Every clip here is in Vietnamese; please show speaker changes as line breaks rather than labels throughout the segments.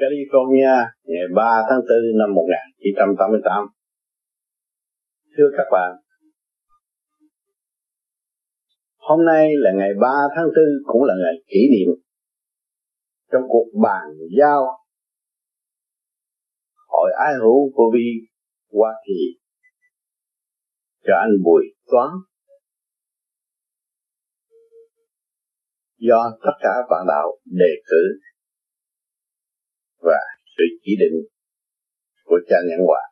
California ngày 3 tháng 4 năm 1988. Thưa các bạn, hôm nay là ngày 3 tháng 4 cũng là ngày kỷ niệm trong cuộc bàn giao hội ái hữu của vi Hoa Kỳ cho anh Bùi Toán do tất cả bạn đạo đề cử và sự chỉ định của cha nhãn hòa.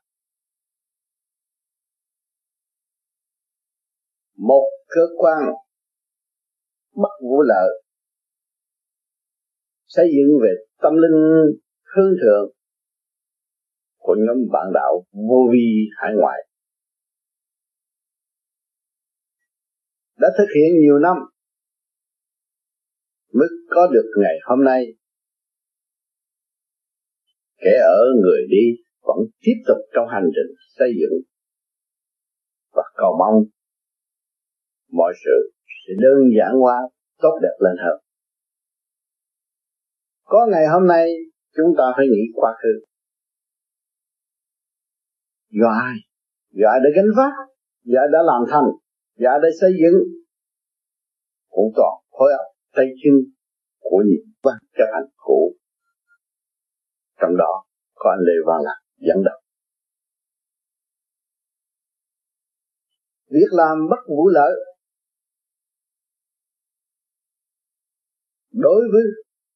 Một cơ quan bất vũ lợi xây dựng về tâm linh hương thượng của nhóm bạn đạo vô vi hải ngoại. Đã thực hiện nhiều năm mới có được ngày hôm nay kẻ ở người đi vẫn tiếp tục trong hành trình xây dựng và cầu mong mọi sự sẽ đơn giản hóa, tốt đẹp lên hơn. Có ngày hôm nay, chúng ta phải nghĩ quá khứ. Do ai? Do ai đã gánh vác? Do ai đã làm thành? Do ai đã xây dựng? Cũng toàn khối óc tay chân của những ban chấp hành cũ trong đó có anh Lê Văn Lạc dẫn đầu việc làm bất vũ lợi đối với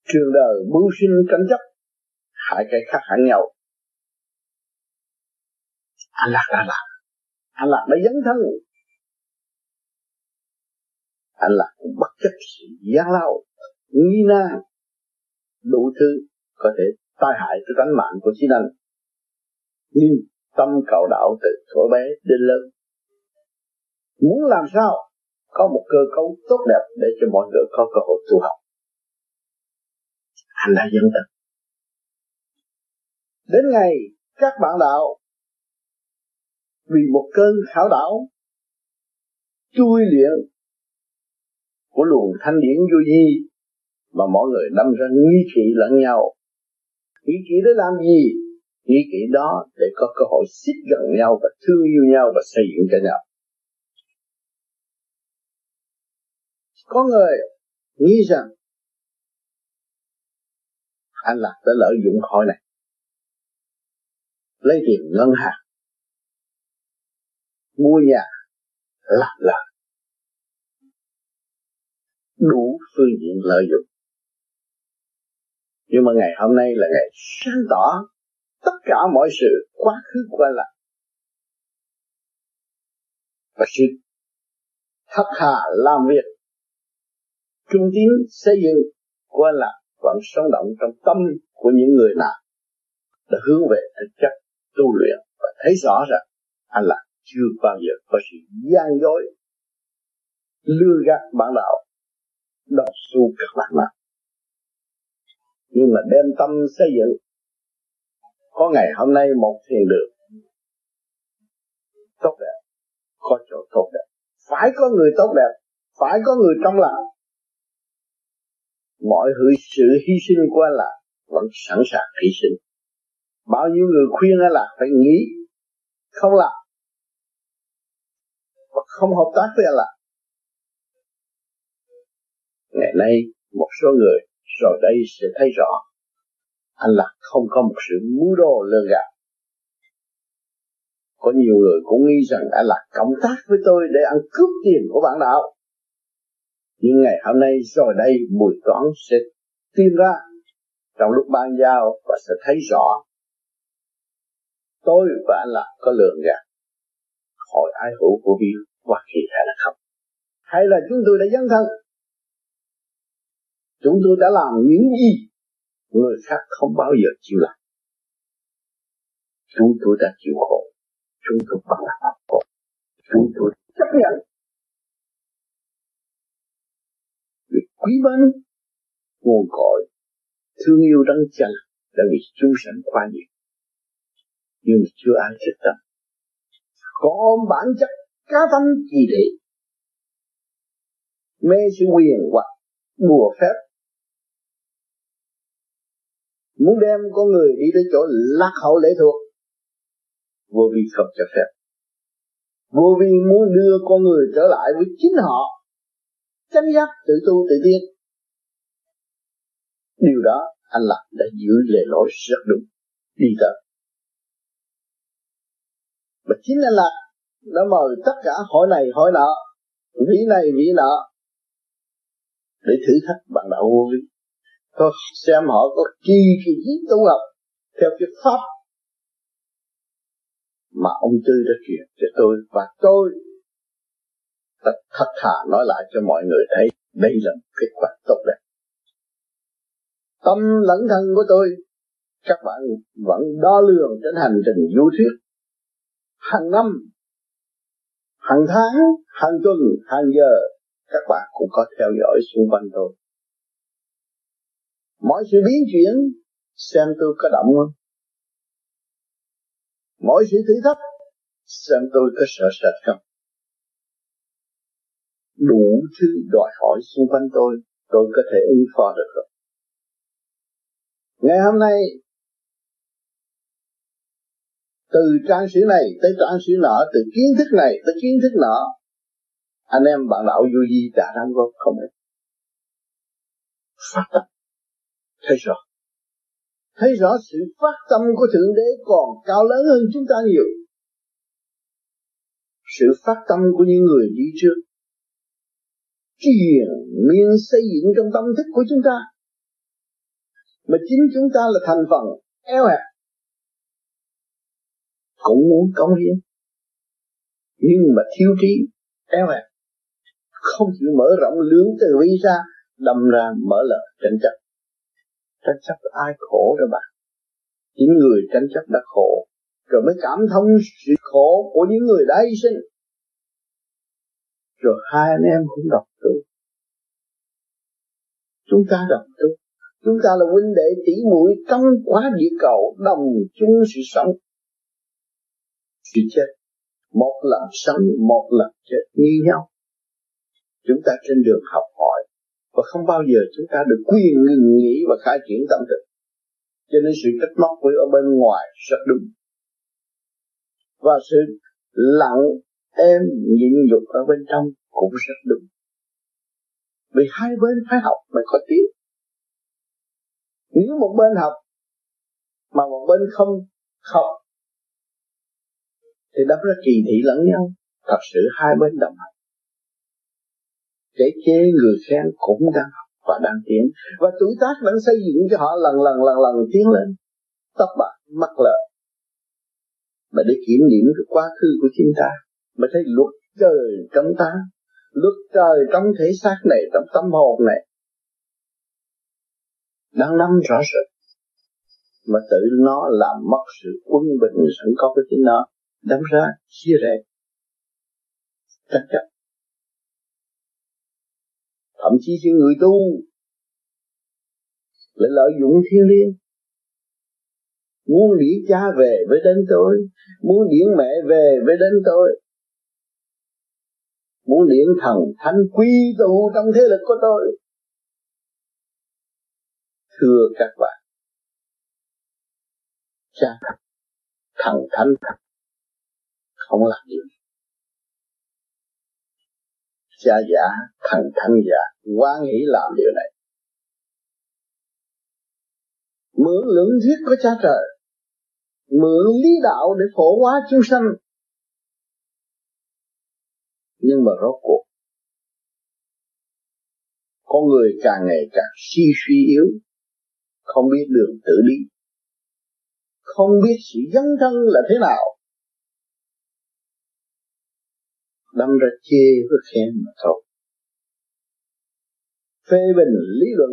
trường đời mưu sinh tranh chấp, hai cái khác hẳn nhau. Anh lạc đã làm. Anh lạc đã dấn thân. Anh lạc cũng bất chấp gian lao, nghi na đủ thứ có thể tai hại tới tánh mạng của chính anh. Nhưng tâm cầu đạo từ thuở bé đến lớn. Muốn làm sao có một cơ cấu tốt đẹp để cho mọi người có cơ hội tu học? Anh đã dân tật đến ngày các bạn đạo vì một cơn khảo đảo chui luyện của luồng thanh điển vô di mà mọi người đâm ra nghi kỵ lẫn nhau ý kỵ để làm gì? Ý kỵ đó để có cơ hội xích gần nhau và thương yêu nhau và xây dựng cho nhau. Có người nghĩ rằng anh lạc đã lợi dụng hội này, lấy tiền ngân hàng, mua nhà lạc lạc. Đủ phương diện lợi dụng nhưng mà ngày hôm nay là ngày sáng tỏ tất cả mọi sự quá khứ qua lại và sự thất hà làm việc, trung tín, xây dựng qua lại vẫn sống động trong tâm của những người nào đã hướng về thực chất, tu luyện và thấy rõ rằng anh là chưa bao giờ có sự gian dối, lừa gạt bản đạo, đọc xu các bạn nào nhưng mà đem tâm xây dựng. Có ngày hôm nay một thiền đường. Tốt đẹp. Có chỗ tốt đẹp. Phải có người tốt đẹp. Phải có người trong lành. Mọi hữu sự hy sinh của là vẫn sẵn sàng hy sinh. Bao nhiêu người khuyên là phải nghĩ, không làm. Và không hợp tác với là ngày nay, một số người rồi đây sẽ thấy rõ. Anh là không có một sự mưu đồ lừa gạt có nhiều người cũng nghĩ rằng anh là cộng tác với tôi để ăn cướp tiền của bạn đạo. Nhưng ngày hôm nay, rồi đây, mùi toán sẽ tìm ra. Trong lúc ban giao, và sẽ thấy rõ. Tôi và anh là có lường gạt. Hỏi ai hữu của vi hoặc kỳ hay là không. Hay là chúng tôi đã dấn thân chúng tôi đã làm những gì người khác không bao giờ chịu làm. Chúng tôi đã chịu khổ. Chúng tôi bằng học khổ chúng tôi chấp nhận. Vì quý mến, nguồn cội, thương yêu đấng chân đã bị chúng sẵn khoa nhiệt nhưng chưa ai thực tâm. Có ôm bản chất cá tánh kỳ thị. Mê sự quyền hoặc bùa phép muốn đem con người đi tới chỗ lạc hậu lệ thuộc vô vi không cho phép. Vô vi muốn đưa con người trở lại với chính họ. Chánh giác tự tu tự tiến. Điều đó anh làm đã giữ lề lối rất đúng. Đi tới. Mà chính anh là đã mời tất cả hỏi này hỏi nọ vị này vị nọ để thử thách bằng đạo vô vi có xem họ có kỳ kỳ tu học theo cái pháp mà ông Tư đã truyền cho tôi. Và tôi thật, thật thà nói lại cho mọi người thấy đây là một kết quả tốt đẹp. Tâm lẫn thân của tôi các bạn vẫn đo lường trên hành trình du thuyết. Hàng năm hàng tháng hàng tuần hàng giờ các bạn cũng có theo dõi xung quanh tôi mọi sự biến chuyển, xem tôi có động không? Mọi sự thử thách, xem tôi có sợ sệt không? Đủ thứ đòi hỏi xung quanh tôi tôi có thể ứng phó được không? Ngày hôm nay, từ trang sử này tới trang sử nọ, từ kiến thức này tới kiến thức nọ, anh em bạn đạo du di đã đang góp không? Ít phát tâm thấy rõ. Thấy rõ sự phát tâm của thượng đế còn cao lớn hơn chúng ta nhiều. Sự phát tâm của những người đi trước. Truyền miên xây dựng trong tâm thức của chúng ta? Mà chính chúng ta là thành phần eo hẹp. Cũng muốn cống hiến. Nhưng mà thiếu trí, eo hẹp. Không chịu mở rộng lưỡng từ vi ra, đâm ra mở lời tranh chấp tranh chấp ai khổ rồi bạn. Chính người tranh chấp đã khổ, rồi mới cảm thông sự khổ của những người đã hy sinh. Rồi hai anh em cũng đọc tu chúng ta đọc tu chúng ta là huynh đệ tỷ muội trong quá địa cầu, đồng chung sự sống. Sự chết, một lần sống, một lần chết như nhau. Chúng ta trên đường học hỏi và không bao giờ chúng ta được quyền ngừng nghỉ và khai triển tâm thức cho nên sự trách móc của ở bên ngoài rất đúng. Và sự lặng em nhịn nhục ở bên trong cũng rất đúng. Vì hai bên phải học mới có tiếng. Nếu một bên học mà một bên không học, thì đắp ra kỳ thị lẫn nhau. Thật sự hai bên đồng hành để chê người khen cũng đang học và đang tiến và tuổi tác đang xây dựng cho họ lần lần lần lần tiến lên. Tóc bạc mắc lợi mà để kiểm điểm cái quá khứ của chúng ta, mà thấy luật trời trong ta luật trời trong thể xác này, trong tâm hồn này. Đang nắm rõ rệt mà tự nó làm mất sự quân bình sẵn có của chính nó, đâm ra chia rẽ. Chắc chắn thậm chí những người tu lại lợi dụng thiên liêng, muốn điển cha về với đến tôi, muốn điển mẹ về với đến tôi, muốn điển thần thánh quy tụ trong thế lực của tôi. Thưa các bạn, cha, thần thánh không làm được cha giả thần thanh giả quan nghĩ làm điều này. Mượn lưỡng giết của cha trời, mượn lý đạo để phổ hóa chúng sanh. Nhưng mà rốt cuộc con người càng ngày càng suy suy yếu, không biết đường tự đi, không biết sự dấn thân là thế nào. Đâm ra chê với khen mà thôi. Phê bình lý luận.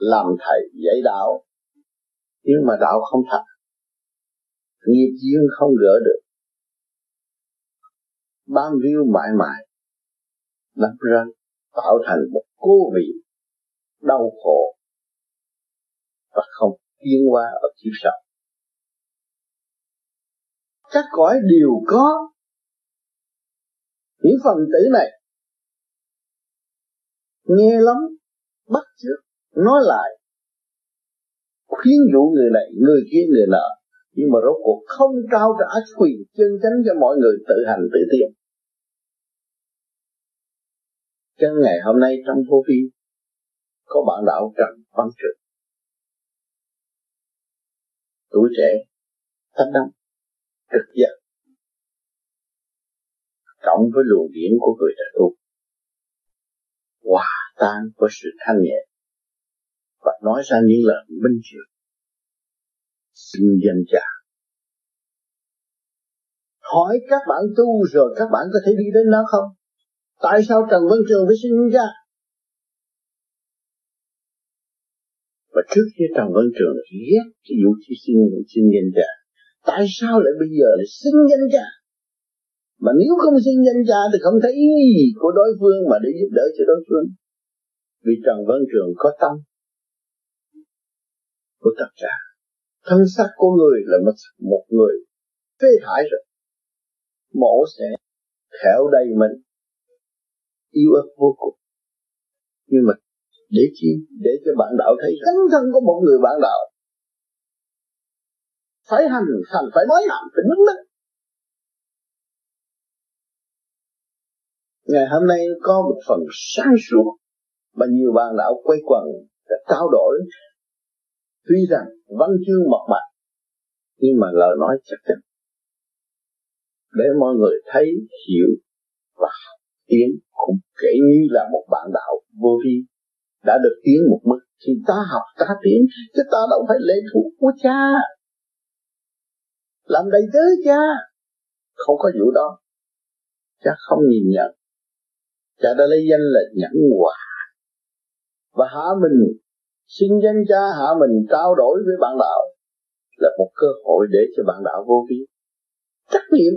Làm thầy dạy đạo. Nhưng mà đạo không thật. Nghiệp duyên không gỡ được. Ban víu mãi mãi. Đâm ra tạo thành một cố vị đau khổ. Và không tiến qua ở kiếp sau các cõi đều có. Những phần tử này nghe lắm, bắt trước, nói lại, khuyến dụ người này, người kia người nọ. Nhưng mà rốt cuộc không trao trả quyền chân chánh cho mọi người tự hành tự tiến cho ngày hôm nay trong vô vi có bạn đạo Trần Văn Trực. Tuổi trẻ thanh năm trực giác cộng với luồng điển của người đã tu hòa tan với sự thanh nhẹ. Và nói ra những lời minh triệt. Xin danh cha. Hỏi các bạn tu rồi các bạn có thể đi đến đó không? Tại sao trần văn trường phải xin ra và trước khi trần văn trường ghét cái vụ thi xin xin danh cha tại sao lại bây giờ lại xưng danh cha? Mà nếu không xưng danh cha thì không thấy ý gì của đối phương mà để giúp đỡ cho đối phương. Vì trần văn trường có tâm của tất cả thân xác của người là một, một người phê thải rồi. Mổ sẽ khéo đầy mình. Yêu ớt vô cùng. Nhưng mà để chi? Để cho bạn đạo thấy tấm thân của một người bạn đạo phải hành thành phải nói làm? Phải đứng đó ngày hôm nay có một phần sáng suốt mà nhiều bạn đạo quay quần, đã trao đổi. Tuy rằng văn chương mộc mạc, nhưng mà lời nói chắc chắn. Để mọi người thấy, hiểu và tiến cũng kể như là một bạn đạo vô vi đã được tiến một bước. Thì ta học, ta tiến, chứ ta đâu phải lệ thuộc của cha làm đầy tớ cha. Không có vụ đó. Cha không nhìn nhận. Cha đã lấy danh là nhẫn hòa. Và hạ mình xin danh cha hạ mình trao đổi với bạn đạo là một cơ hội để cho bạn đạo vô vi. Trách nhiệm.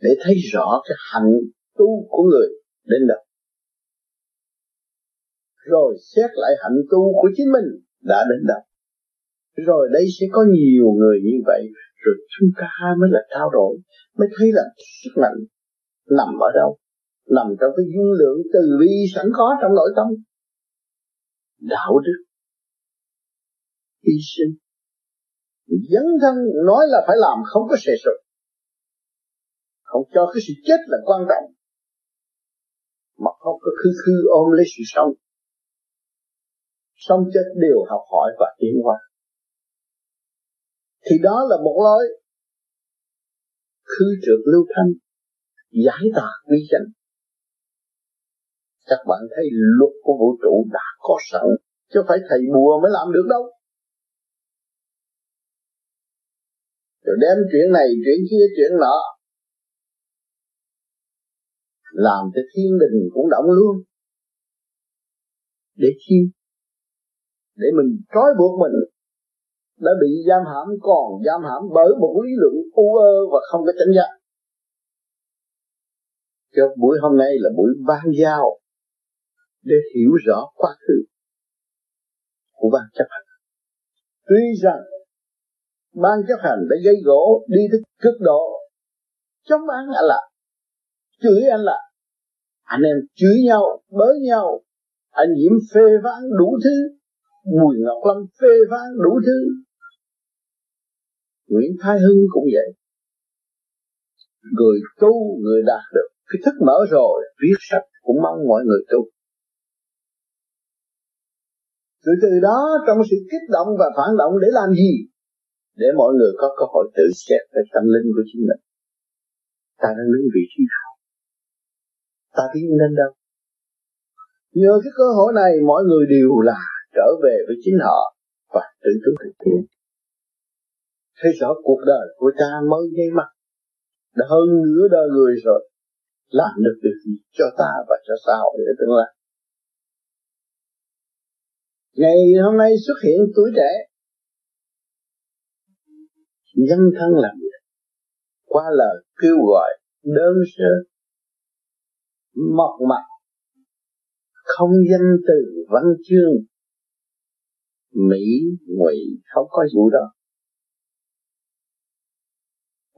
Để thấy rõ cái hạnh tu của người đến đâu rồi xét lại hạnh tu của chính mình đã đến đâu rồi đây sẽ có nhiều người như vậy, rồi chúng ta mới là trao đổi, mới thấy là sức mạnh nằm ở đâu, nằm trong cái dư lượng từ bi sẵn có trong nội tâm. Đạo đức, hy sinh, dấn thân, nói là phải làm, không có sề sụt không cho cái sự chết là quan trọng, mà không có khư khư ôm lấy sự sống. Sống chết đều học hỏi và tiến hóa thì đó là một lối. Khư trượt lưu thanh giải tỏa quy danh các bạn thấy luật của vũ trụ đã có sẵn, chứ phải thầy bùa mới làm được đâu. Rồi đem chuyện này, chuyện kia, chuyện nọ, làm cho thiên đình cũng động luôn. Để chi? Để mình trói buộc mình đã bị giam hãm, còn giam hãm bởi một lý luận u ơ và không có chánh giác. Cho buổi hôm nay là buổi ban giao để hiểu rõ quá khứ của ban chấp hành. Tuy rằng ban chấp hành đã gây gỗ đi tới cực độ, chống án anh là chửi anh là anh em chửi nhau, bới nhau, anh nhiễm phê phán đủ thứ, Bùi Ngọc Lâm phê phán đủ thứ Nguyễn Thái Hưng cũng vậy Người tu, người đạt được Cái thức mở rồi, viết sách cũng mong mọi người tu Rồi từ đó trong sự kích động và phản động để làm gì? Để mọi người có cơ hội tự xét về tâm linh của chính mình Ta đang đứng vị trí nào? Ta tiến lên đâu? Nhờ cái cơ hội này mọi người đều là trở về với chính họ và tự tu thực hiện thấy rõ cuộc đời của cha mới ngay mắt đã hơn nửa đời người rồi làm được điều gì cho ta và cho xã hội ở tương lai ngày hôm nay xuất hiện tuổi trẻ dân thân làm việc qua lời kêu gọi đơn sơ mộc mạc không danh từ văn chương Mỹ, Ngụy không có vụ đó.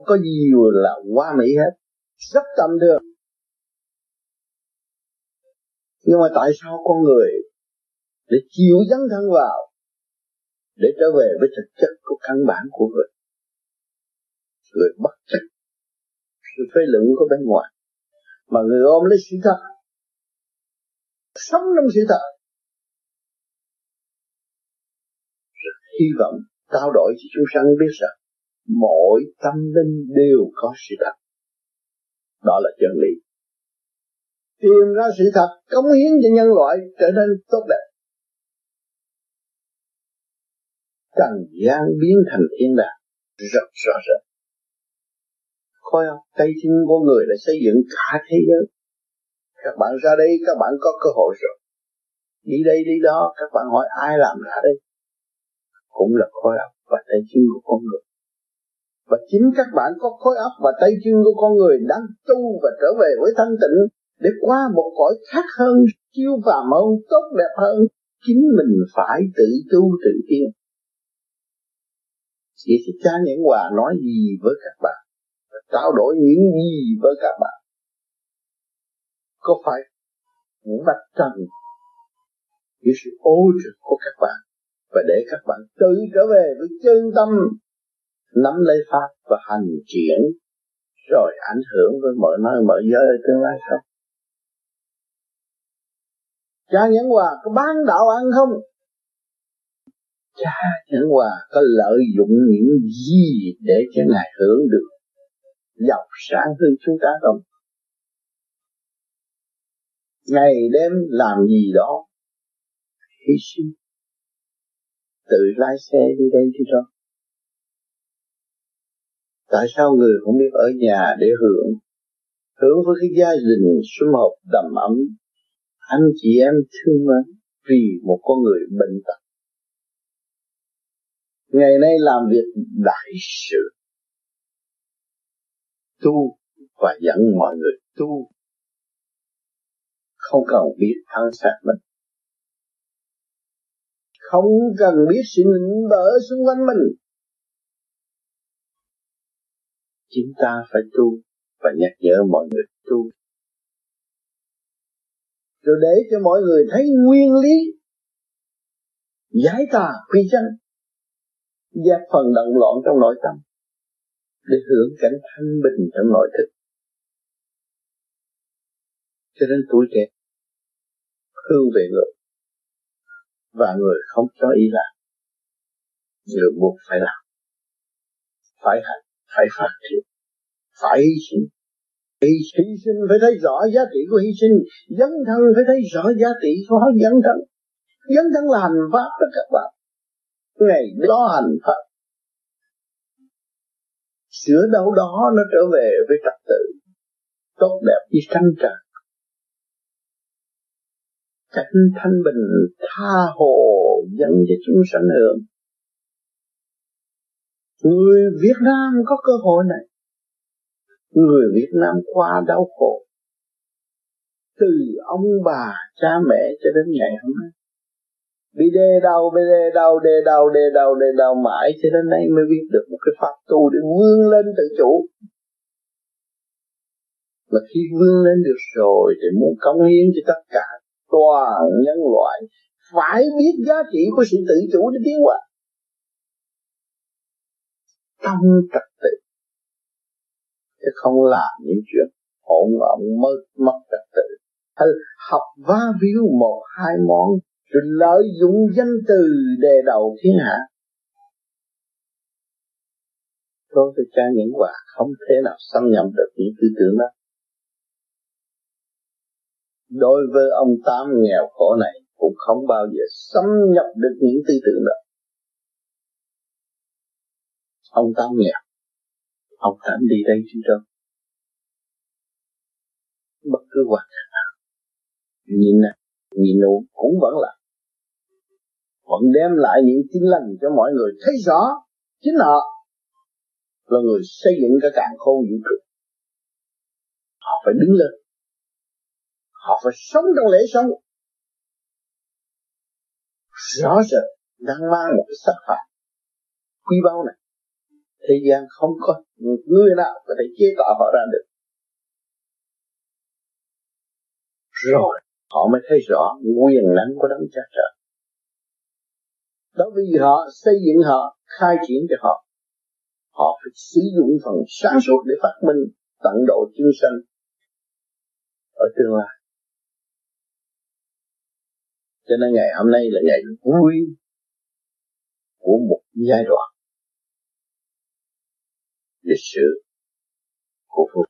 Có nhiều là qua Mỹ hết. Rất tầm được nhưng mà tại sao con người để chịu dấn thân vào, để trở về với thực chất của căn bản của người người bất chấp. Sự phê luận của bên ngoài. Mà người ôm lấy sự thật. Sống trong sự thật. Hy vọng trao đổi cho chúng sanh biết rằng mỗi tâm linh đều có sự thật. Đó là chân lý. Tìm ra sự thật cống hiến cho nhân loại trở nên tốt đẹp. Trần gian biến thành thiên đàng. Rất rõ rệt coi không tay chân của người đã xây dựng cả thế giới. Các bạn ra đây các bạn có cơ hội rồi. Đi đây đi đó các bạn hỏi ai làm ra đây? Cũng là khối óc và tay chân của con người và chính các bạn có khối óc và tay chân của con người đang tu và trở về với thanh tịnh để qua một cõi khác hơn, chiêu và mâu tốt đẹp hơn, chính mình phải tự tu tự tiên chỉ thì cha những hòa nói gì với các bạn? Trao đổi những gì với các bạn? Có phải những vạch trần, những sự ô trực của các bạn và để các bạn tự trở về với chân tâm nắm lấy pháp và hành chuyển, rồi ảnh hưởng với mọi nơi, mọi giới ở tương lai không? Cha nhẫn hòa có bán đạo ăn không? Cha nhẫn hòa có lợi dụng những gì để cho ngài hưởng được giàu sáng hơn chúng ta không? Ngày đêm làm gì đó? Hy sinh. Tự lái xe đi đây đi đó tại sao người không biết ở nhà để hưởng? Hưởng với cái gia đình sum họp đầm ấm. Anh chị em thương mến vì một con người bệnh tật. Ngày nay làm việc đại sự. Tu và dẫn mọi người tu. Không cần biết thân xác mình. Không cần biết sự nịnh bỡ xung quanh mình. Chúng ta phải tu và nhắc nhở mọi người tu. Rồi để cho mọi người thấy nguyên lý giải tà quy chân dẹp phần động loạn trong nội tâm để hưởng cảnh thanh bình trong nội thức. Cho đến tuổi trẻ, hương về người và người không cho ý làm người buộc phải làm, phải hành phải phát triển phải hy sinh hy, hy sinh phải thấy rõ giá trị của hy sinh dấn thân phải thấy rõ giá trị của dấn thân. Dấn thân là hành pháp đó các bạn. Ngày đó hành pháp. Sửa đâu đó nó trở về với trật tự. Tốt đẹp như thanh trần cảnh thanh bình tha hồ dẫn cho chúng sanh hưởng người Việt Nam có cơ hội này. Người Việt Nam qua đau khổ. Từ ông bà, cha mẹ cho đến ngày hôm nay. Bị đê đau bị đê đau đê đau đê đau đê đau mãi cho đến nay mới biết được một cái pháp tu để vươn lên tự chủ. Mà khi vươn lên được rồi thì muốn cống hiến cho tất cả toàn nhân loại, phải biết giá trị của sự tự chủ để tiến hóa tâm trật tự. Chứ không làm những chuyện hỗn loạn, mất mất trật tự. Hay học va víu một, hai món rồi lợi dụng danh từ đề đầu thiên hạ. Đối với cha những quả không thể nào xâm nhập được những tư tưởng đó. Đối với ông tám nghèo khổ này cũng không bao giờ xâm nhập được những tư tưởng đó ông tám nghèo ông tám đi đây chứ đâu. Bất cứ hoàn cảnh nào. Nhìn nè, nhìn nụ cũng vẫn là. Vẫn đem lại những tin lành cho mọi người. Thấy rõ, chính họ là người xây dựng cái càng khôn vũ trụ. Họ phải đứng lên. Họ phải sống trong lễ sống. Rõ rệt đang mang một cái sắc phạt quý báu này thế gian không có người nào có thể chế tạo họ ra được. Rồi, họ mới thấy rõ quyền năng của đấng cha trời đó vì họ xây dựng họ, khai triển cho họ. Họ phải sử dụng phần sáng suốt để phát minh tận độ chúng sanh ở tương lai. Cho nên ngày hôm nay là ngày vui của một giai đoạn lịch sử, của Phật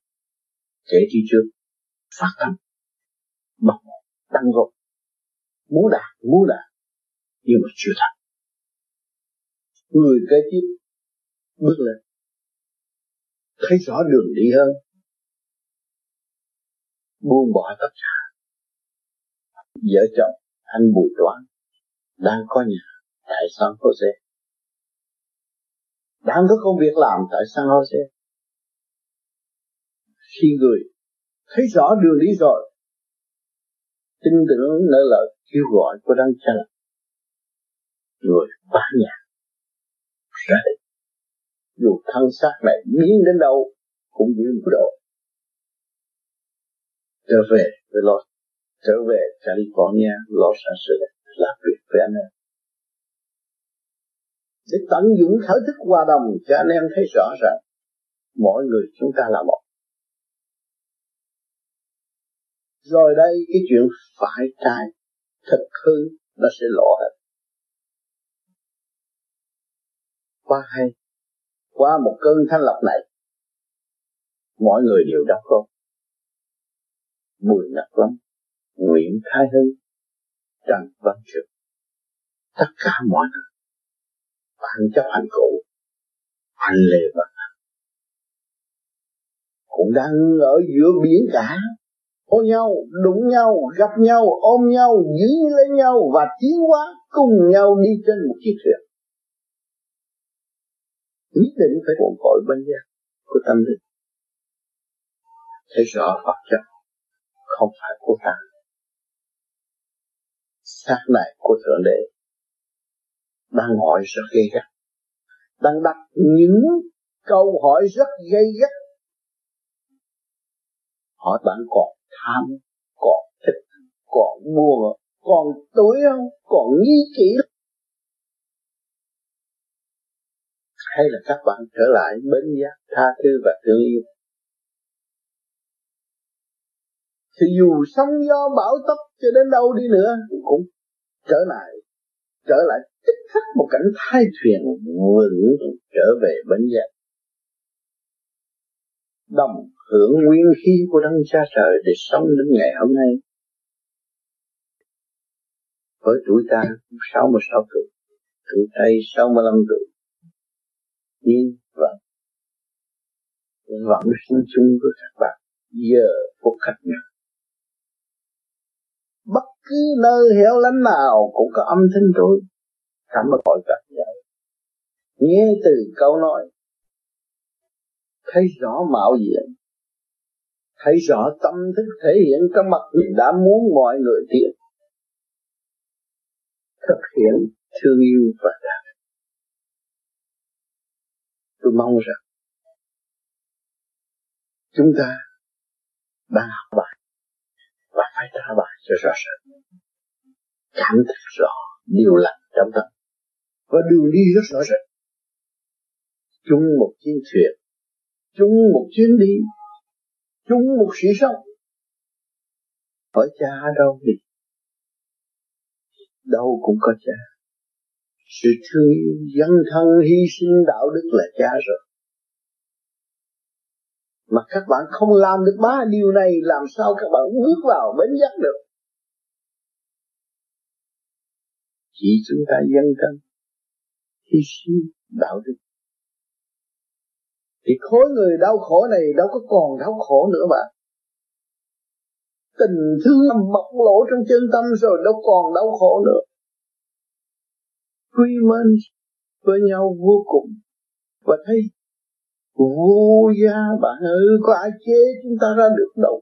kể chi trước, phát tâm bậc tăng gốc. Muốn đạt muốn đạt, nhưng mà chưa thành. Người kế tiếp, bước lên. Thấy rõ đường đi hơn. Buông bỏ tất cả. Vợ chồng, anh Bùi Toán, đang có nhà, tại có xe đang có công việc làm, tại San Jose khi người thấy rõ đường đi rồi, tin tưởng nở lời kêu gọi của đấng cha người bán nhà, ra đi. Dù thân xác này biến đến đâu cũng giữ một độ. Trở về với Los trở về California Los Angeles làm việc với anh em để tận dụng thở thức hòa đồng cho anh em thấy rõ ràng mỗi người chúng ta là một. Rồi đây, cái chuyện phải trái thật hư, nó sẽ lộ hết. Qua hay qua một cơn thanh lọc này, mọi người đều đau khổ. Mùi nặng lắm Nguyễn Thái Hưng Trần Văn Trực tất cả mọi người bạn chấp hành cũ, anh Lê Văn cũng đang ở giữa biển cả. Ô nhau đụng nhau gặp nhau ôm nhau giữ lấy nhau và tiến hóa cùng nhau đi trên một chiếc thuyền. Nhất định phải cuộn cội bên giác của tâm linh. Thấy rõ vật chất không phải của ta. Xác này của thượng đế đang hỏi rất gây gắt. Đang đặt những câu hỏi rất gây gắt. Hỏi bạn còn tham, còn thích, còn buồn còn tối không, còn nghi kỹ hay là các bạn trở lại bến giác tha thứ và thương yêu? Thì dù sóng gió bão tấp cho đến đâu đi nữa, cũng trở lại trở lại tức khắc một cảnh thai thuyền vững trở về bến giác đồng hưởng nguyên khí của đấng cha trời để sống đến ngày hôm nay. Với tuổi ta 66 tuổi tuổi tây 65 tuổi, nhưng vẫn vẫn sinh chung với các bạn giờ phút khách nhau. Bất cứ nơi hẻo lánh nào cũng có âm thanh tôi cảm mà mọi cả vậy nghe từ câu nói, thấy rõ mạo diện, thấy rõ tâm thức thể hiện trong mặt mình đã muốn mọi người tiện thực hiện thương yêu và đạt tôi mong rằng chúng ta đang học bài và phải trả bài cho rõ ràng. Cảm thức rõ điều lành trong tâm và đường đi rất rõ ràng. Chung một chiến thuyền. Chung một chuyến đi. Chung một sự sống. Hỏi cha đâu đi đâu cũng có cha. Sự thương yêu dân thân hy sinh đạo đức là cha rồi. Mà các bạn không làm được ba điều này, làm sao các bạn bước vào bến giác được? Chỉ chúng ta dân thân hy sinh đạo đức. Thì khối người đau khổ này đâu có còn đau khổ nữa mà tình thương bộc lộ trong chân tâm rồi đâu còn đau khổ nữa. Quy mến với nhau vô cùng. Và thấy, vô gia bạn ơi, có ai chế chúng ta ra được đâu?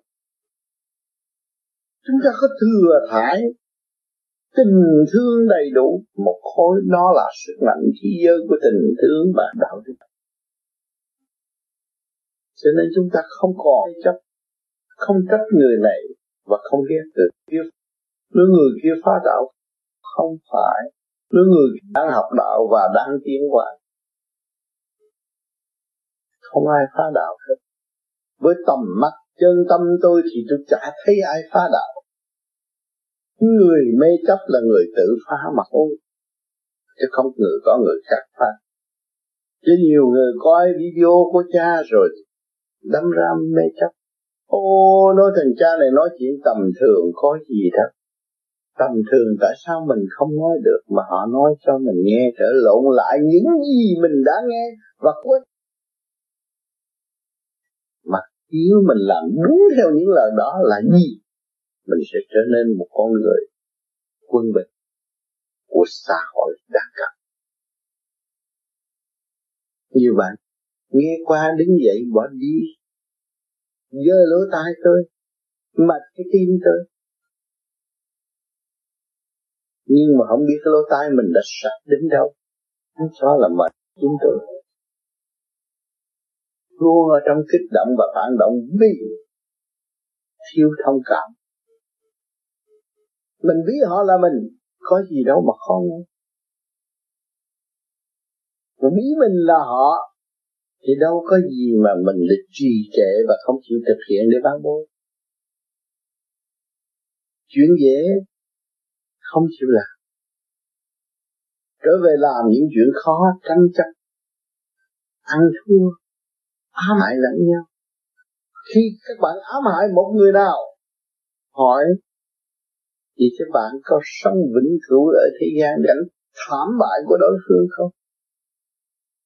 Chúng ta có thừa thải tình thương đầy đủ, một khối đó là sức mạnh khí giới của tình thương và đạo đức. Cho nên chúng ta không còn chấp, không trách người này và không ghét người kia. Nếu người kia phá đạo, không phải. Nếu người đang học đạo và đang tiến hóa, không ai phá đạo hết. Với tầm mắt, chân tâm tôi thì tôi chả thấy ai phá đạo người mê chấp là người tự phá mà thôi, chứ không người có người khác phá. Chứ nhiều người coi video của cha rồi đâm ra mê chấp. Ô, nói thằng cha này nói chuyện tầm thường có gì đâu. Tầm thường tại sao mình không nói được mà họ nói cho mình nghe trở lộn lại những gì mình đã nghe và quên. Mà nếu mình làm đúng theo những lời đó là gì? Mình sẽ trở nên một con người quân bình của xã hội đang cần như vậy nghe qua đứng dậy bỏ đi dơ lỗ tai tôi mặt cái tim tôi. Nhưng mà không biết cái lỗ tai mình đã sạch đến đâu. Đó là mệt chúng tôi. Luôn ở trong kích động và phản động vì thiếu thông cảm mình biết họ là mình. Có gì đâu mà khó nghe. Mà biết mình là họ, thì đâu có gì mà mình lịch trì trệ và không chịu thực hiện để ban bố. Chuyện dễ, không chịu làm. Trở về làm những chuyện khó, tranh chấp, ăn thua, ám hại lẫn nhau. Khi các bạn ám hại một người nào, hỏi thì các bạn có sống vĩnh cửu ở thế gian đánh thảm bại của đối phương không?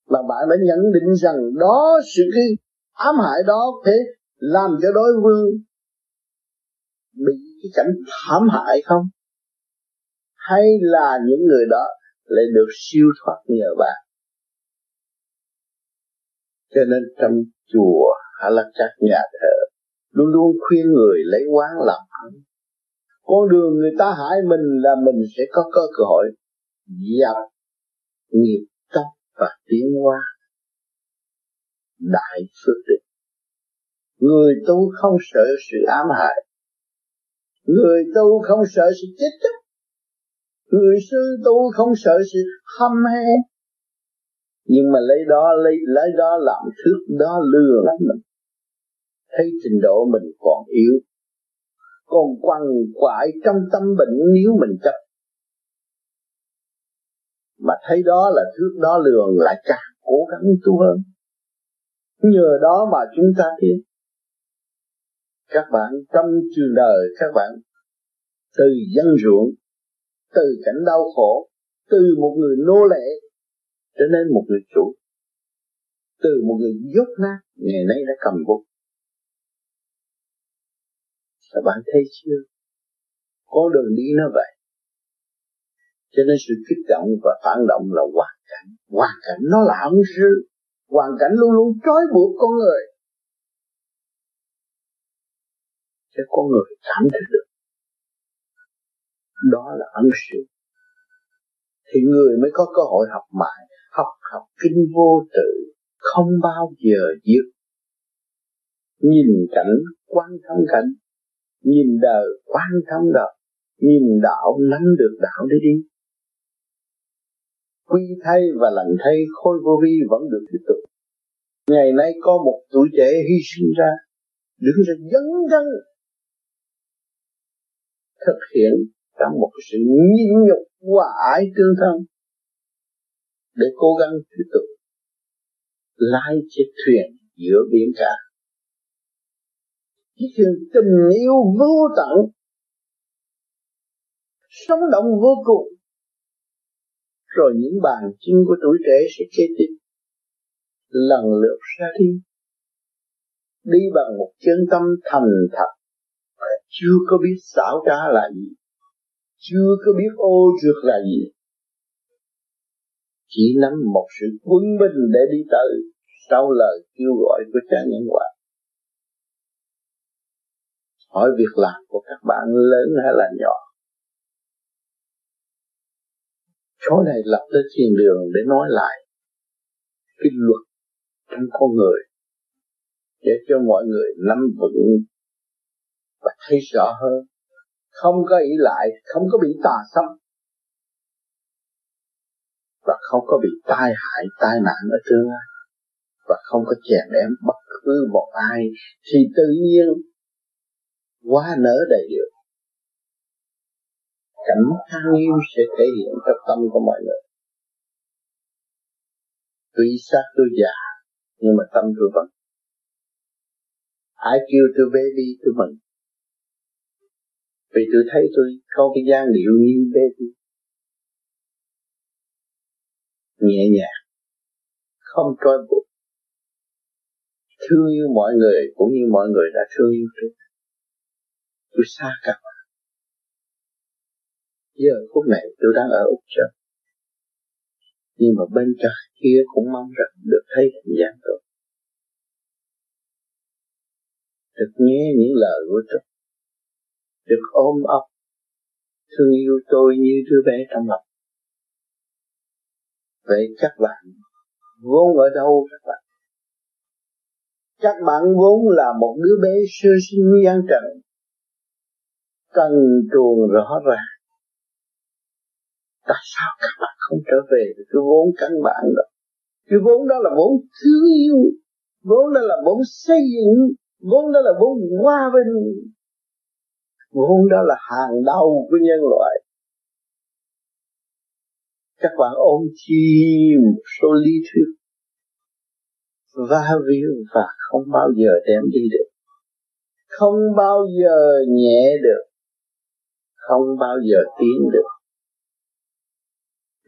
Mà bạn đã nhận định rằng đó sự cái ám hại đó thế làm cho đối phương bị cái cảnh thảm hại không? Hay là những người đó lại được siêu thoát nhờ bạn? Cho nên trong chùa hay là các nhà thờ luôn luôn khuyên người lấy quán làm ăn con đường người ta hại mình là mình sẽ có cơ hội dập nghiệp tóc và tiến hóa. Đại phước đức. Người tu không sợ sự ám hại. Người tu không sợ sự chết chóc. Người sư tu không sợ sự hâm he nhưng mà lấy đó, lấy lấy đó làm thước, đó lừa lắm mình. Thấy trình độ mình còn yếu còn quằn quại trong tâm bệnh nếu mình chấp. Mà thấy đó là thước đó lường lại càng cố gắng tu hơn. Nhờ đó mà chúng ta tiến các bạn trong trường đời các bạn, từ dân ruộng, từ cảnh đau khổ, từ một người nô lệ trở nên một người chủ, từ một người dốt nát, ngày nay đã cầm bút các bạn thấy chưa? Có đường đi nó vậy. Cho nên sự kích động và phản động là hoàn cảnh. Hoàn cảnh nó là ông sư hoàn cảnh luôn luôn trói buộc con người. Cho con người cảm thấy được. Đó là ân sư thì người mới có cơ hội học mãi, học học kinh vô tự, không bao giờ dứt. Nhìn cảnh, quan thông cảnh nhìn đời quan thông đời nhìn đạo nắm được đạo để đi. Quy thay và lành thay khôi vô vi vẫn được tiếp tục. Ngày nay có một tuổi trẻ hy sinh ra, đứng ra dấn thân, thực hiện trong một sự nhịn nhục và ái tương thân, để cố gắng tiếp tục lái chiếc thuyền giữa biển cả cái sự tình yêu vô tận, sống động vô cùng. Rồi những bàn chân của tuổi trẻ sẽ kế tiếp lần lượt ra đi. Đi bằng một chân tâm thành thật. Chưa có biết xảo trá là gì. Chưa có biết ô trượt là gì. Chỉ nắm một sự quân bình để đi tới, sau lời kêu gọi của cha nhân quả hỏi việc làm của các bạn lớn hay là nhỏ? Chỗ này lập tới thiên đường để nói lại cái luật trong con người để cho mọi người nắm vững và thấy rõ hơn. Không có ý lại, không có bị tà xâm và không có bị tai hại, tai nạn ở tương lai và không có chèn ép bất cứ một ai. Thì tự nhiên quá nở đầy được cảnh thương yêu sẽ thể hiện trong tâm của mọi người. Tuy xác tôi già, nhưng mà tâm tôi vẫn. Ai kêu tôi baby tôi mừng. Vì tôi thấy tôi có cái gian điệu như baby nhẹ nhàng, không trói buộc. Thương yêu mọi người cũng như mọi người đã thương yêu tôi tôi xa các bạn giờ phút này tôi đang ở Úc Châu nhưng mà bên trái kia cũng mong rằng được thấy hình dạng tôi. Được nghe những lời của tôi được ôm ấp, thương yêu tôi như đứa bé trong lòng. Vậy các bạn vốn ở đâu các bạn? Các bạn vốn là một đứa bé sơ sinh gian trần trần truồng rõ ràng. Tại sao các bạn không trở về cái vốn căn bản đó? Cái vốn đó là vốn thương yêu, vốn đó là vốn xây dựng, vốn đó là vốn hòa bình. Vốn đó là hàng đầu của nhân loại. Các bạn ôm chi một số lý thuyết va víu và không bao giờ đem đi được. Không bao giờ nhẹ được không bao giờ tiến được.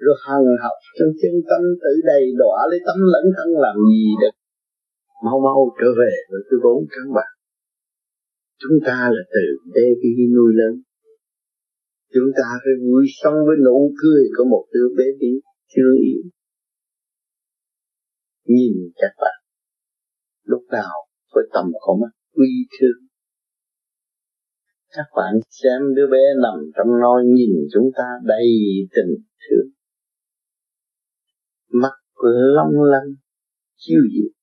Rồi hằng học trong chân tâm tự đầy đọa lấy tâm lẫn thân làm gì được. Mau mau trở về với cái vốn căn bản. Chúng ta là từ baby nuôi lớn. Chúng ta phải vui sống với nụ cười của một đứa bé đi chưa yêu nhìn các bạn, lúc nào với tầm có mắt, uy thương các bạn xem đứa bé nằm trong nôi nhìn chúng ta đầy tình thương. Mắt long lanh chiêu diệu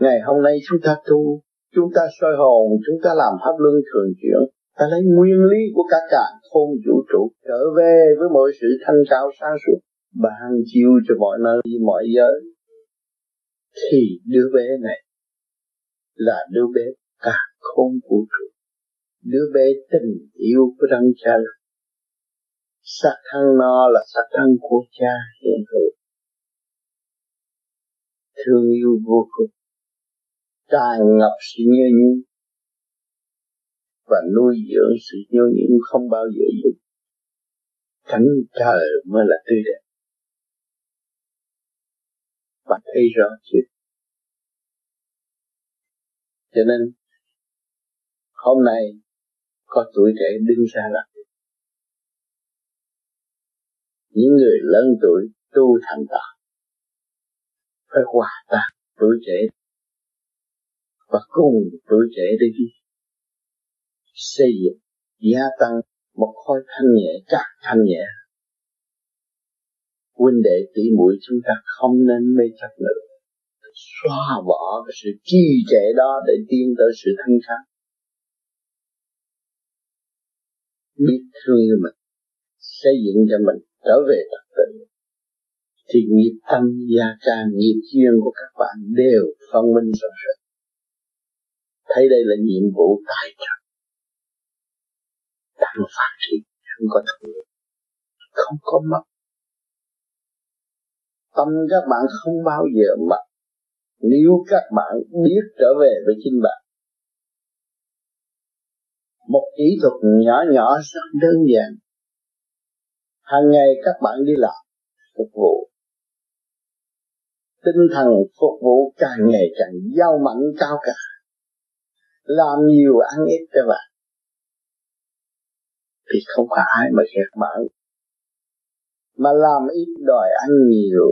ngày hôm nay chúng ta tu, chúng ta soi hồn, chúng ta làm pháp luân thường chuyển. Ta lấy nguyên lý của cả cạn không vũ trụ trở về với mọi sự thanh cao sáng suốt, ban chiêu cho mọi nơi, mọi giới. Thì đứa bé này là đứa bé cả khôn vũ trụ đứa bé tình yêu của đấng cha sát thân nó là sát thân của cha hiện hữu thương yêu vô cùng. Tràn ngập sự nhớ nhung. Và nuôi dưỡng sự nhớ nhung không bao giờ dừng thánh trời mới là tươi đẹp. Bạn thấy rõ chưa? Cho nên, hôm nay có tuổi trẻ đứng ra làm những người lớn tuổi tu thành đạo phải hòa tan tuổi trẻ và cùng tuổi trẻ để đi. Xây dựng, gia tăng một khối thanh nhẹ chắc thanh nhẹ. Huynh đệ tỷ muội chúng ta không nên mê chấp nữa. Xóa bỏ cái sự trì trệ đó để tiến tới sự thanh thản. Biết thương yêu mình, xây dựng cho mình trở về thật tịnh thì nghiệp tâm, gia ca nghiệp duyên của các bạn đều phân minh rõ rệt thấy đây là nhiệm vụ tài trợ. Tăng phát triển không có thương không có mất. Tâm các bạn không bao giờ mất. Nếu các bạn biết trở về với chính bạn một kỹ thuật nhỏ nhỏ rất đơn giản. Hàng ngày các bạn đi làm, phục vụ. Tinh thần phục vụ càng ngày càng giàu mạnh cao cả. Làm nhiều ăn ít cho bạn. Thì không có ai mà ghét bạn. Mà làm ít đòi ăn nhiều.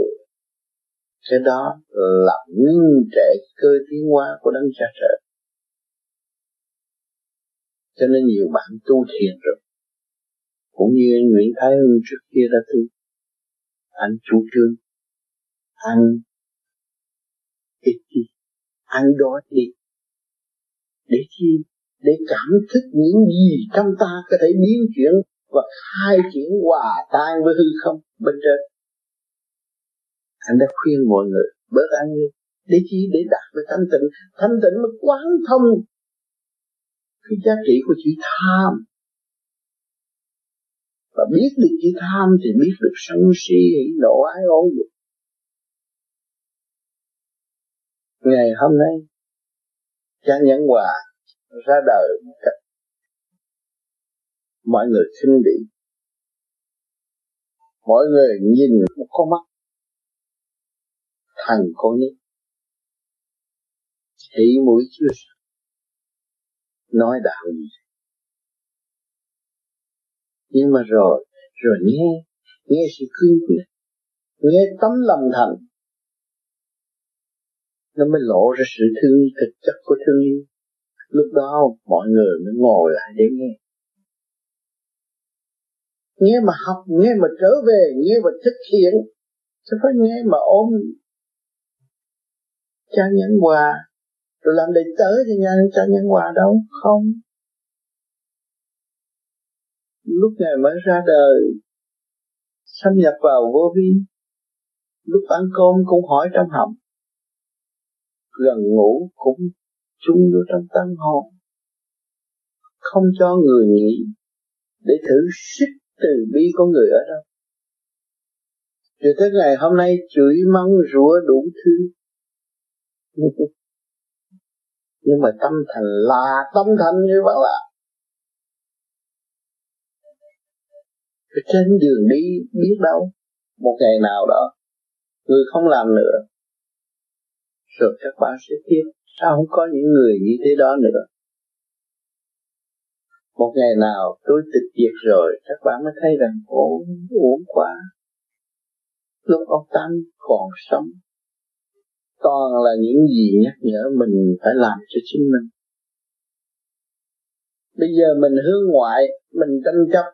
Cái đó là ngưng trệ cơ tiến hóa của đấng cha trời cho nên nhiều bạn tu thiền rồi. Cũng như anh Nguyễn Thái Hưng trước kia đã tu. Anh chủ trương. Ăn ít đi. Ăn đó đi. Để chi? Để cảm thức những gì trong ta có thể biến chuyển và khai triển hòa tan với hư không bên trên. Anh đã khuyên mọi người, bớt ăn đi. Để chi? Để đạt được thanh tịnh. Thanh tịnh mới quán thông cái giá trị của chữ tham. Và biết được chữ tham thì biết được sân si nộ ái ôn dục. Ngày hôm nay, cha nhẫn hòa ra đời một cách mọi người khinh bỉ. Mọi người nhìn một con mắt thằng con nít. Thị mũi chưa nói đạo gì nhưng mà rồi rồi nghe nghe sự cương quyết nghe tấm lòng thành, nó mới lộ ra sự thương thực chất của thương yêu. Lúc đó mọi người mới ngồi lại để nghe. Nghe mà học, nghe mà trở về, nghe mà thực hiện, chứ phải nghe mà ôm cha nhân hòa rồi làm đệ tử thì nhà cho nhân hòa đâu, không. Lúc ngày mới ra đời, xâm nhập vào vô vi. Lúc ăn cơm cũng hỏi trong họng gần ngủ cũng chung vô trong tâm hồn không cho người nghĩ để thử sức từ bi của người ở đâu. Rồi tới ngày hôm nay chửi mắng rủa đủ thứ. nhưng mà tâm thành là tâm thành như vậy là trên đường đi biết đâu, một ngày nào đó, người không làm nữa, rồi các bạn sẽ biết sao không có những người như thế đó nữa? Một ngày nào tôi tịch diệt rồi, các bạn mới thấy rằng ổn uổng quá. Lúc ông tăng còn sống toàn là những gì nhắc nhở mình phải làm cho chính mình. Bây giờ mình hướng ngoại, mình tranh chấp.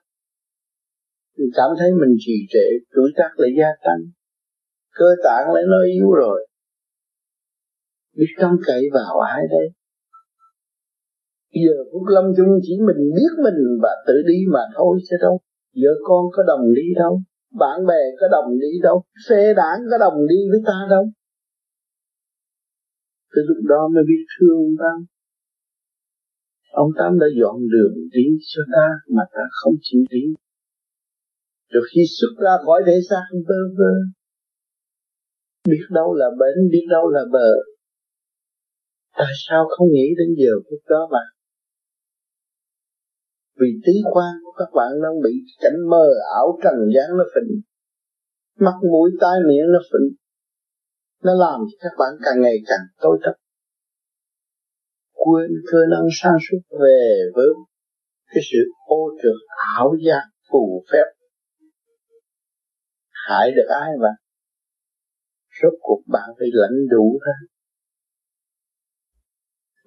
Mình cảm thấy mình trì trệ tuổi tác lại gia tăng. Cơ tạng lại nó yếu rồi. Biết trông cậy vào ai đây giờ phút lâm chung chỉ mình biết mình và tự đi mà thôi chứ đâu. Vợ con có đồng đi đâu, bạn bè có đồng đi đâu, xe đảng có đồng đi với ta đâu. Tới lúc đó mới biết thương ông Tám ông Tám đã dọn đường đi cho ta mà ta không chịu đi. Rồi khi xuất ra khỏi thể xác vơ vơ, biết đâu là bến, biết đâu là bờ. Tại sao không nghĩ đến giờ phút đó mà? Vì tứ quan của các bạn đang bị cảnh mơ ảo trần gian nó phình, mắt mũi tai miệng nó phình nó làm cho các bạn càng ngày càng tối tập, quên cơ năng sáng suốt về với cái sự ô trượt ảo giác phù phép. Hại được ai mà rốt cuộc bạn phải lãnh đủ thôi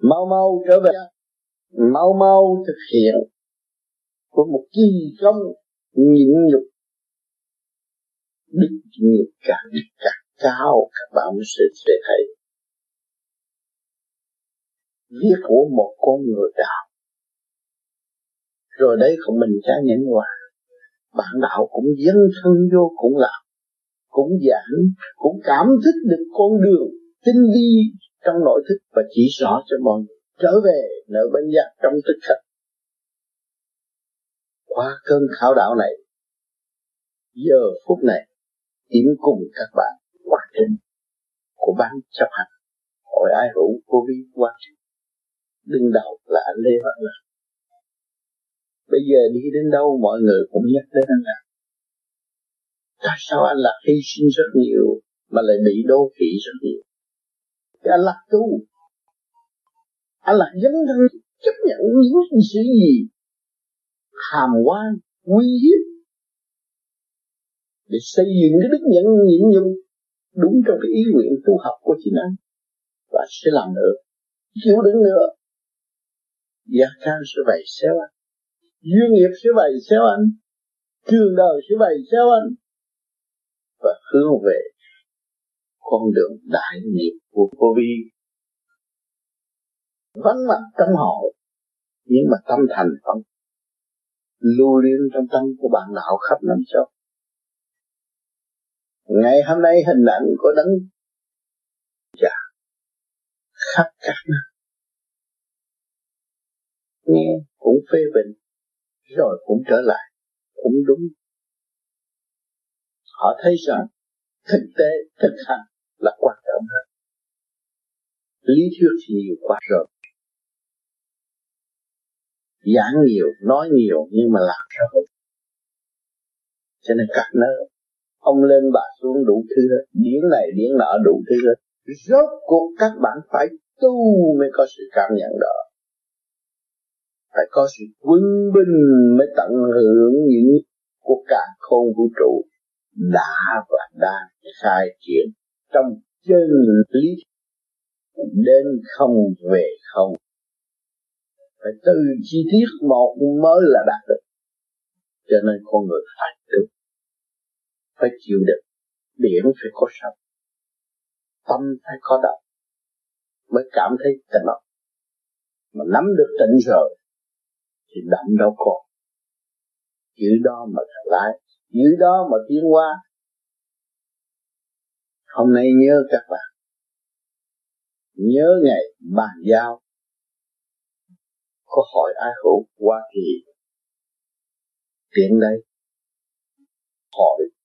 mau mau trở về. Mau mau thực hiện của một kỳ công nhịn nhục. Đức nghiệp càng càng cao các bạn mới sẽ, sẽ thấy. Viết của một con người đạo. Rồi đấy không mình sẽ nhẫn hòa. Bạn đạo cũng dấn thân vô cũng làm. Cũng giảng cũng cảm thức được con đường tinh vi trong nội thức và chỉ rõ cho mọi người. Trở về nợ bên giác trong tức khắc qua cơn khảo đạo này giờ phút này tiến cùng các bạn của ban chấp hành. Hội ai hữu vô vi quan đứng đầu là anh Lê Văn Lạc. Bây giờ đi đến đâu mọi người cũng nhắc đến anh Lạc. Tại sao anh Lạc hy sinh rất nhiều mà lại bị đô thị rất nhiều? Thì anh Lạc tu. Anh Lạc dấn thân chấp nhận những sự gì? Hàm quan, uy hiếp. Để xây dựng cái đức nhận nhịn nhục đúng trong cái ý nguyện tu học của chính anh và sẽ làm được chịu đựng nữa, gia can sẽ bày xéo anh, duyên nghiệp sẽ bày xéo anh, trường đời sẽ bày xéo anh và hướng về con đường đại nghiệp của cô vi. Vắng mặt trong họ, nhưng mà tâm thành vẫn lưu liên trong tâm của bạn đạo khắp năm châu ngày hôm nay hình ảnh của đấng dạ khắp các nơi. Nghe cũng phê bình, rồi cũng trở lại, cũng đúng. Họ thấy rằng thực tế, thực hành là quan trọng hơn. Lý thuyết thì nhiều quá rồi. Giảng nhiều, nói nhiều nhưng mà làm sao cho nên các nơi ông lên bà xuống đủ thứ hết. Điển này, điển nọ đủ thứ hết. Rốt cuộc các bạn phải tu mới có sự cảm nhận đó. Phải có sự quân bình mới tận hưởng những của cả khôn vũ trụ đã và đang khai triển trong chân lý. Đến không về không. Phải từ chi tiết một mới là đạt được. Cho nên con người phải tu phải chịu đựng biển phải có sống. Tâm phải có động, mới cảm thấy tịnh mà nắm được tịnh rồi, thì động đâu còn. Giữ đó mà thật lại giữ đó mà tiến qua hôm nay nhớ các bạn, nhớ ngày bàn giao. Có hỏi ai hữu Hoa Kỳ? Tiện đây. Hỏi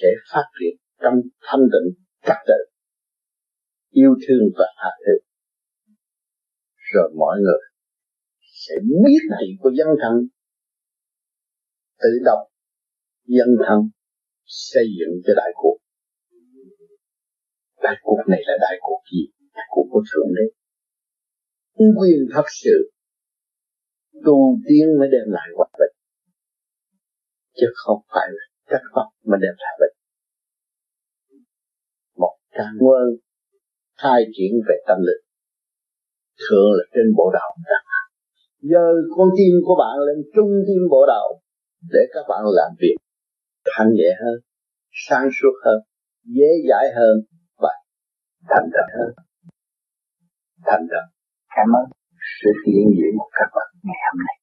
sẽ phát triển trong thanh định trật tự, yêu thương và hạ thứ. Rồi mọi người sẽ biết thị của dân thân. Tự động, dân thân xây dựng cho đại cuộc. Đại cuộc này là đại cuộc gì? Đại cuộc của thượng đế. Quyền thật sự tu tiên mới đem lại hòa bình. Chứ không phải là cách pháp mà đem lại bình một trang nguyên khai triển về tâm linh. Thường là trên bộ đạo giờ con tim của bạn lên trung tim bộ đạo để các bạn làm việc thanh nhẹ hơn sáng suốt hơn dễ dãi hơn và thành thật hơn. Thành thật.
Cảm ơn sự hiện diện của các bạn ngày hôm nay